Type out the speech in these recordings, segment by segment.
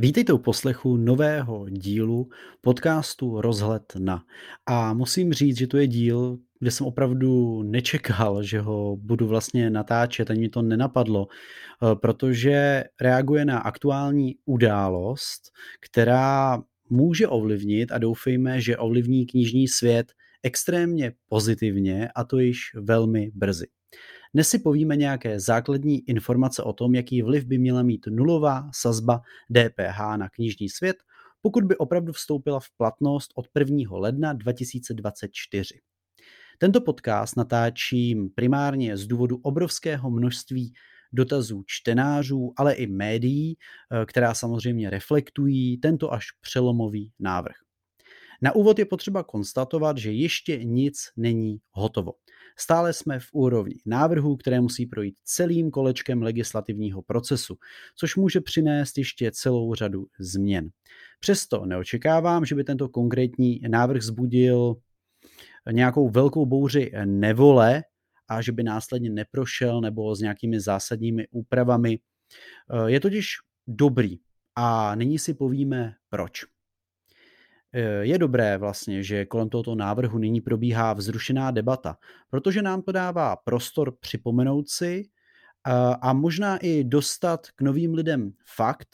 Vítejte u poslechu nového dílu podcastu Rozhled na. A musím říct, že to je díl, kde jsem opravdu nečekal, že ho budu vlastně natáčet, ani mi to nenapadlo, eh, protože reaguje na aktuální událost, která může ovlivnit a doufejme, že ovlivní knižní svět extrémně pozitivně a to již velmi brzy. Dnes si povíme nějaké základní informace o tom, jaký vliv by měla mít nulová sazba DPH na knižní svět, pokud by opravdu vstoupila v platnost od 1. ledna 2024. Tento podcast natáčím primárně z důvodu obrovského množství dotazů čtenářů, ale i médií, eh, která samozřejmě reflektují tento až přelomový návrh. Na úvod je potřeba konstatovat, že ještě nic není hotovo. Stále jsme v úrovni návrhů, které musí projít celým kolečkem legislativního procesu, což může přinést ještě celou řadu změn. Přesto neočekávám, že by tento konkrétní návrh zbudil nějakou velkou bouři nevole a že by následně neprošel nebo s nějakými zásadními úpravami. Je totiž dobrý a nyní si povíme proč. Eh, je dobré vlastně, že kolem tohoto návrhu nyní probíhá vzrušená debata, protože nám to dává prostor připomenout si a možná i dostat k novým lidem fakt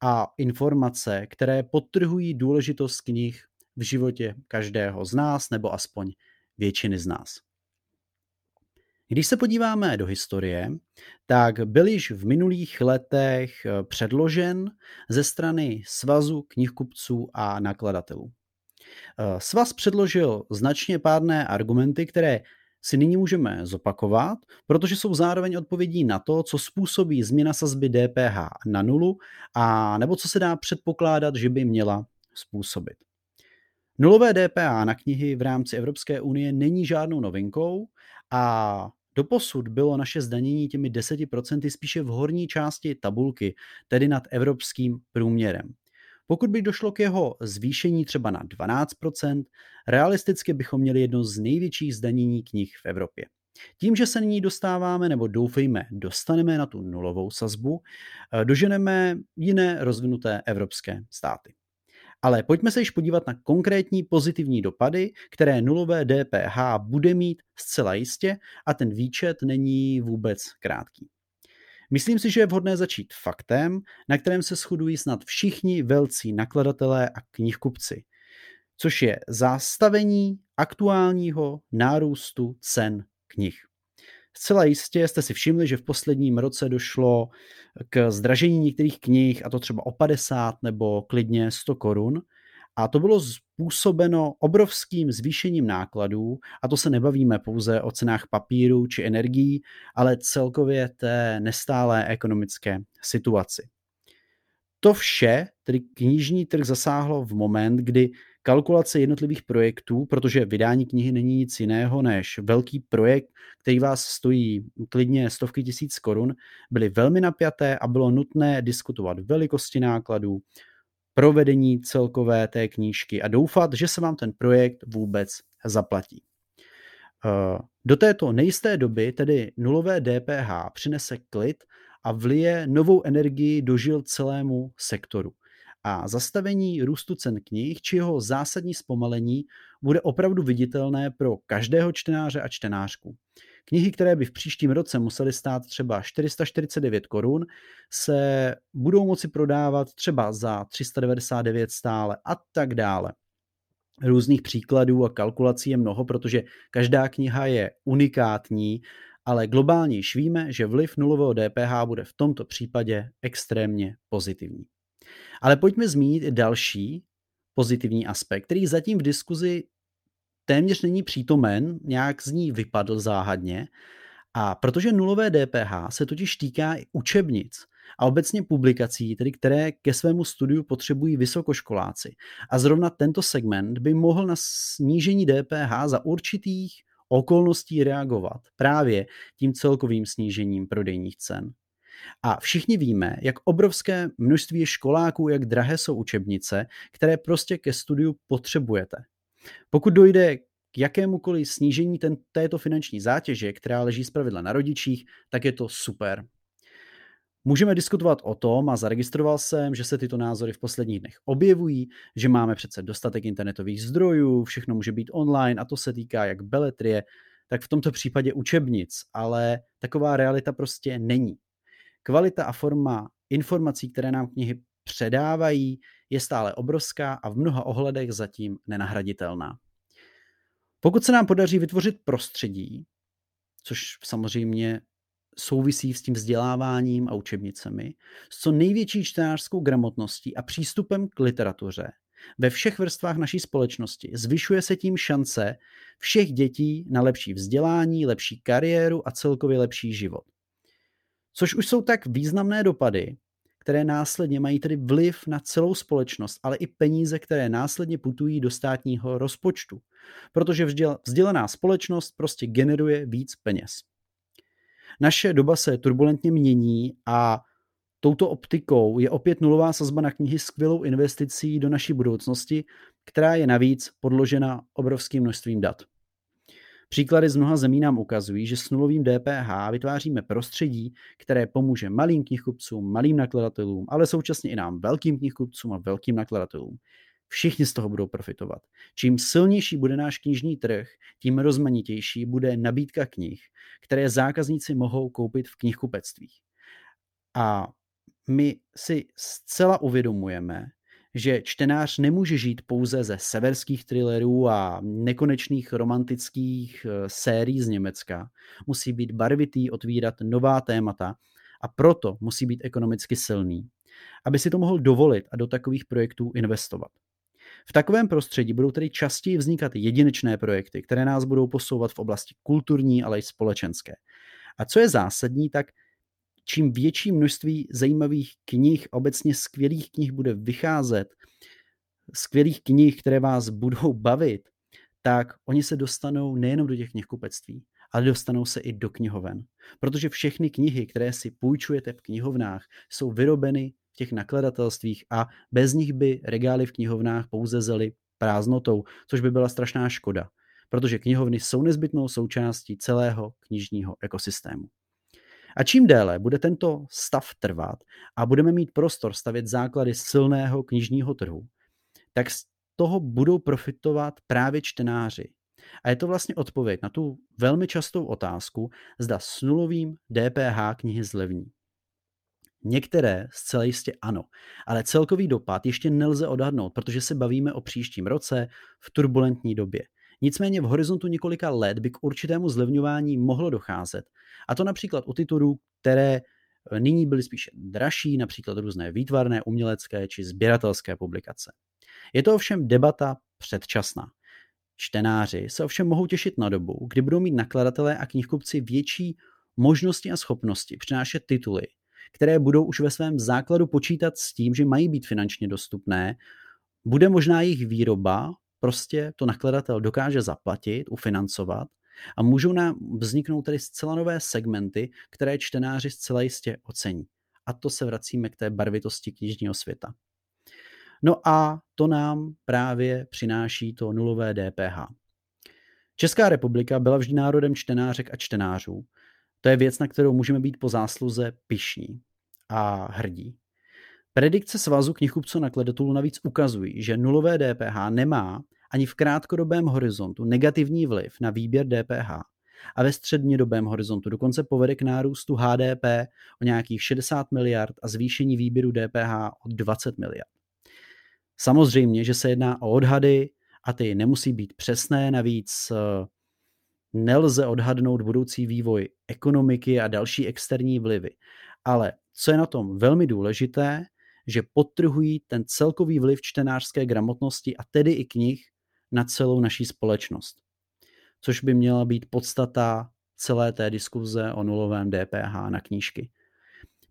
a informace, které podtrhují důležitost knih v životě každého z nás, nebo aspoň většiny z nás. Když se podíváme do historie, tak byl již v minulých letech eh, předložen ze strany Svazu knihkupců a nakladatelů. Eh, Svaz předložil značně pádné argumenty, které si nyní můžeme zopakovat, protože jsou zároveň odpovědí na to, co způsobí změna sazby DPH na nulu a nebo co se dá předpokládat, že by měla způsobit. Nulové DPH na knihy v rámci Evropské unie není žádnou novinkou a Doposud bylo naše zdanění těmi 10% spíše v horní části tabulky, tedy nad evropským průměrem. Pokud by došlo k jeho zvýšení třeba na 12%, realisticky bychom měli jedno z největších zdanění knih v Evropě. Tím, že se nyní dostáváme, nebo doufejme, dostaneme na tu nulovou sazbu, doženeme jiné rozvinuté evropské státy. Ale pojďme se již podívat na konkrétní pozitivní dopady, které nulové DPH bude mít zcela jistě a ten výčet není vůbec krátký. Myslím si, že je vhodné začít faktem, na kterém se shodují snad všichni velcí nakladatelé a knihkupci, což je zastavení aktuálního nárůstu cen knih. Zcela jistě jste si všimli, že v posledním roce došlo k zdražení některých knih, a to třeba o 50 nebo klidně 100 korun. A to bylo způsobeno obrovským zvýšením nákladů, a to se nebavíme pouze o cenách papíru či energií, ale celkově té nestálé ekonomické situaci. To vše, tedy knižní trh zasáhlo v moment, kdy kalkulace jednotlivých projektů, protože vydání knihy není nic jiného než velký projekt, který vás stojí klidně stovky tisíc korun, byly velmi napjaté a bylo nutné diskutovat velikosti nákladů, provedení celkové té knížky a doufat, že se vám ten projekt vůbec zaplatí. Eh, do této nejisté doby, tedy nulové DPH, přinese klid a vlije novou energii do žil celému sektoru a zastavení růstu cen knih či jeho zásadní zpomalení bude opravdu viditelné pro každého čtenáře a čtenářku. Knihy, které by v příštím roce musely stát třeba 449 korun, se budou moci prodávat třeba za 399 stále a tak dále. Různých příkladů a kalkulací je mnoho, protože každá kniha je unikátní, ale globálně již víme, že vliv nulového DPH bude v tomto případě extrémně pozitivní. Ale pojďme zmínit i další pozitivní aspekt, který zatím v diskuzi téměř není přítomen, nějak z ní vypadl záhadně. A protože nulové DPH se totiž týká i učebnic a obecně publikací, tedy které ke svému studiu potřebují vysokoškoláci. A zrovna tento segment by mohl na snížení DPH za určitých okolností reagovat právě tím celkovým snížením prodejních cen. A všichni víme, jak obrovské množství školáků, jak drahé jsou učebnice, které prostě ke studiu potřebujete. Pokud dojde k jakémukoliv snížení ten, této finanční zátěže, která leží zpravidla na rodičích, tak je to super. Můžeme diskutovat o tom, a zaregistroval jsem, že se tyto názory v posledních dnech objevují, že máme přece dostatek internetových zdrojů, všechno může být online a to se týká jak beletrie, tak v tomto případě učebnic, ale taková realita prostě není. Kvalita a forma informací, které nám knihy předávají, je stále obrovská a v mnoha ohledech zatím nenahraditelná. Pokud se nám podaří vytvořit prostředí, což samozřejmě souvisí s tím vzděláváním a učebnicemi, s co největší čtenářskou gramotností a přístupem k literatuře ve všech vrstvách naší společnosti. Zvyšuje se tím šance všech dětí na lepší vzdělání, lepší kariéru a celkově lepší život. Což už jsou tak významné dopady, které následně mají tedy vliv na celou společnost, ale i peníze, které následně putují do státního rozpočtu. Protože vzdělaná společnost prostě generuje víc peněz. Naše doba se turbulentně mění a touto optikou je opět nulová sazba na knihy skvělou investicí do naší budoucnosti, která je navíc podložena obrovským množstvím dat. Příklady z mnoha zemí nám ukazují, že s nulovým DPH vytváříme prostředí, které pomůže malým knihkupcům, malým nakladatelům, ale současně i nám velkým knihkupcům a velkým nakladatelům. Všichni z toho budou profitovat. Čím silnější bude náš knižní trh, tím rozmanitější bude nabídka knih, které zákazníci mohou koupit v knihkupectvích. A my si zcela uvědomujeme, že čtenář nemůže žít pouze ze severských thrillerů a nekonečných romantických eh, sérií z Německa. Musí být barvitý, otvírat nová témata a proto musí být ekonomicky silný, aby si to mohl dovolit a do takových projektů investovat. V takovém prostředí budou tedy častěji vznikat jedinečné projekty, které nás budou posouvat v oblasti kulturní, ale i společenské. A co je zásadní, tak čím větší množství zajímavých knih, obecně skvělých knih bude vycházet, skvělých knih, které vás budou bavit, tak oni se dostanou nejenom do těch knihkupectví, ale dostanou se i do knihoven. Protože všechny knihy, které si půjčujete v knihovnách, jsou vyrobeny v těch nakladatelstvích a bez nich by regály v knihovnách pouze zely prázdnotou, což by byla strašná škoda, protože knihovny jsou nezbytnou součástí celého knižního ekosystému. A čím déle bude tento stav trvat a budeme mít prostor stavět základy silného knižního trhu, tak z toho budou profitovat právě čtenáři. A je to vlastně odpověď na tu velmi častou otázku, zda s nulovým DPH knihy zlevní. Některé zcela jistě ano, ale celkový dopad ještě nelze odhadnout, protože se bavíme o příštím roce v turbulentní době. Nicméně v horizontu několika let by k určitému zlevňování mohlo docházet. A to například u titulů, které eh, nyní byly spíše dražší, například různé výtvarné, umělecké či sběratelské publikace. Je to ovšem debata předčasná. Čtenáři se ovšem mohou těšit na dobu, kdy budou mít nakladatelé a knihkupci větší možnosti a schopnosti přinášet tituly, které budou už ve svém základu počítat s tím, že mají být finančně dostupné, bude možná jejich výroba prostě to nakladatel dokáže zaplatit, ufinancovat a můžou nám vzniknout tedy zcela nové segmenty, které čtenáři zcela jistě ocení. A to se vracíme k té barvitosti knižního světa. No a to nám právě přináší to nulové DPH. Česká republika byla vždy národem čtenářek a čtenářů. To je věc, na kterou můžeme být po zásluze pišní a hrdí. Predikce Svazu knihkupců nakladatelů navíc ukazují, že nulové DPH nemá ani v krátkodobém horizontu negativní vliv na výběr DPH a ve střednědobém horizontu dokonce povede k nárůstu HDP o nějakých 60 miliard a zvýšení výběru DPH o 20 miliard. Samozřejmě, že se jedná o odhady a ty nemusí být přesné, navíc eh, nelze odhadnout budoucí vývoj ekonomiky a další externí vlivy. Ale co je na tom velmi důležité, že podtrhují ten celkový vliv čtenářské gramotnosti a tedy i knih na celou naší společnost. Což by měla být podstata celé té diskuze o nulovém DPH na knížky.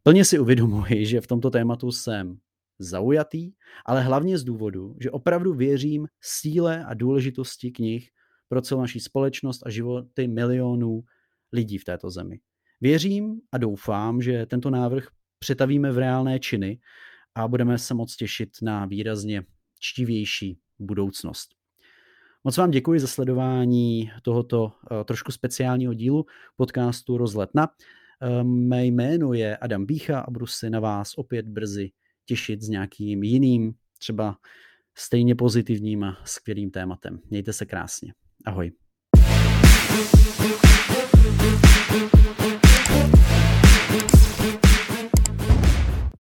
Plně si uvědomuji, že v tomto tématu jsem zaujatý, ale hlavně z důvodu, že opravdu věřím síle a důležitosti knih pro celou naší společnost a životy milionů lidí v této zemi. Věřím a doufám, že tento návrh přetavíme v reálné činy a budeme se moc těšit na výrazně čtivější budoucnost. Moc vám děkuji za sledování tohoto uh, trošku speciálního dílu podcastu Rozletna. Mé jméno je Adam Bícha a budu se na vás opět brzy těšit s nějakým jiným, třeba stejně pozitivním a skvělým tématem. Mějte se krásně. Ahoj.